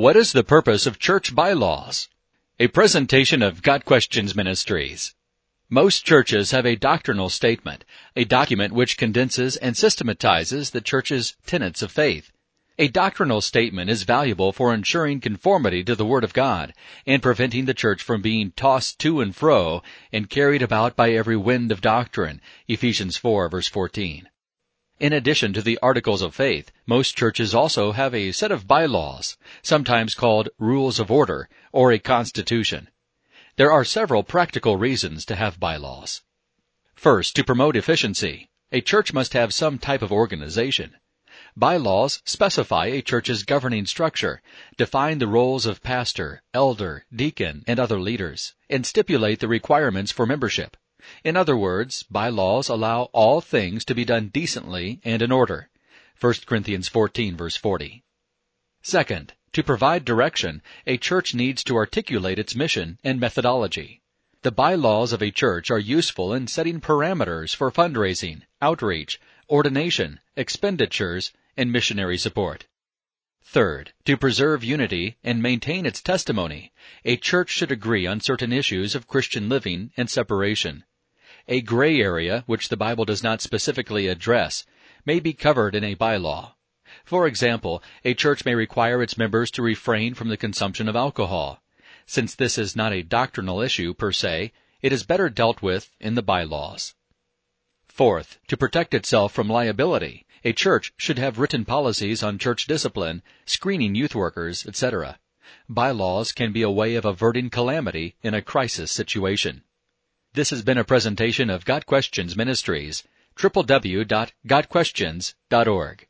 What is the purpose of church bylaws? A presentation of Got Questions Ministries. Most churches have a doctrinal statement, a document which condenses and systematizes the church's tenets of faith. A doctrinal statement is valuable for ensuring conformity to the Word of God and preventing the church from being tossed to and fro and carried about by every wind of doctrine. Ephesians 4 verse 14. In addition to the articles of faith, most churches also have a set of bylaws, sometimes called rules of order or a constitution. There are several practical reasons to have bylaws. First, to promote efficiency. A church must have some type of organization. Bylaws specify a church's governing structure, define the roles of pastor, elder, deacon, and other leaders, and stipulate the requirements for membership. In other words, bylaws allow all things to be done decently and in order. 1 Corinthians 14 verse 40. Second, to provide direction, a church needs to articulate its mission and methodology. The bylaws of a church are useful in setting parameters for fundraising, outreach, ordination, expenditures, and missionary support. Third, to preserve unity and maintain its testimony, a church should agree on certain issues of Christian living and separation. A gray area, which the Bible does not specifically address, may be covered in a bylaw. For example, a church may require its members to refrain from the consumption of alcohol. Since this is not a doctrinal issue per se, it is better dealt with in the bylaws. Fourth, to protect itself from liability, a church should have written policies on church discipline, screening youth workers, etc. Bylaws can be a way of averting calamity in a crisis situation. This has been a presentation of Got Questions Ministries, www.gotquestions.org.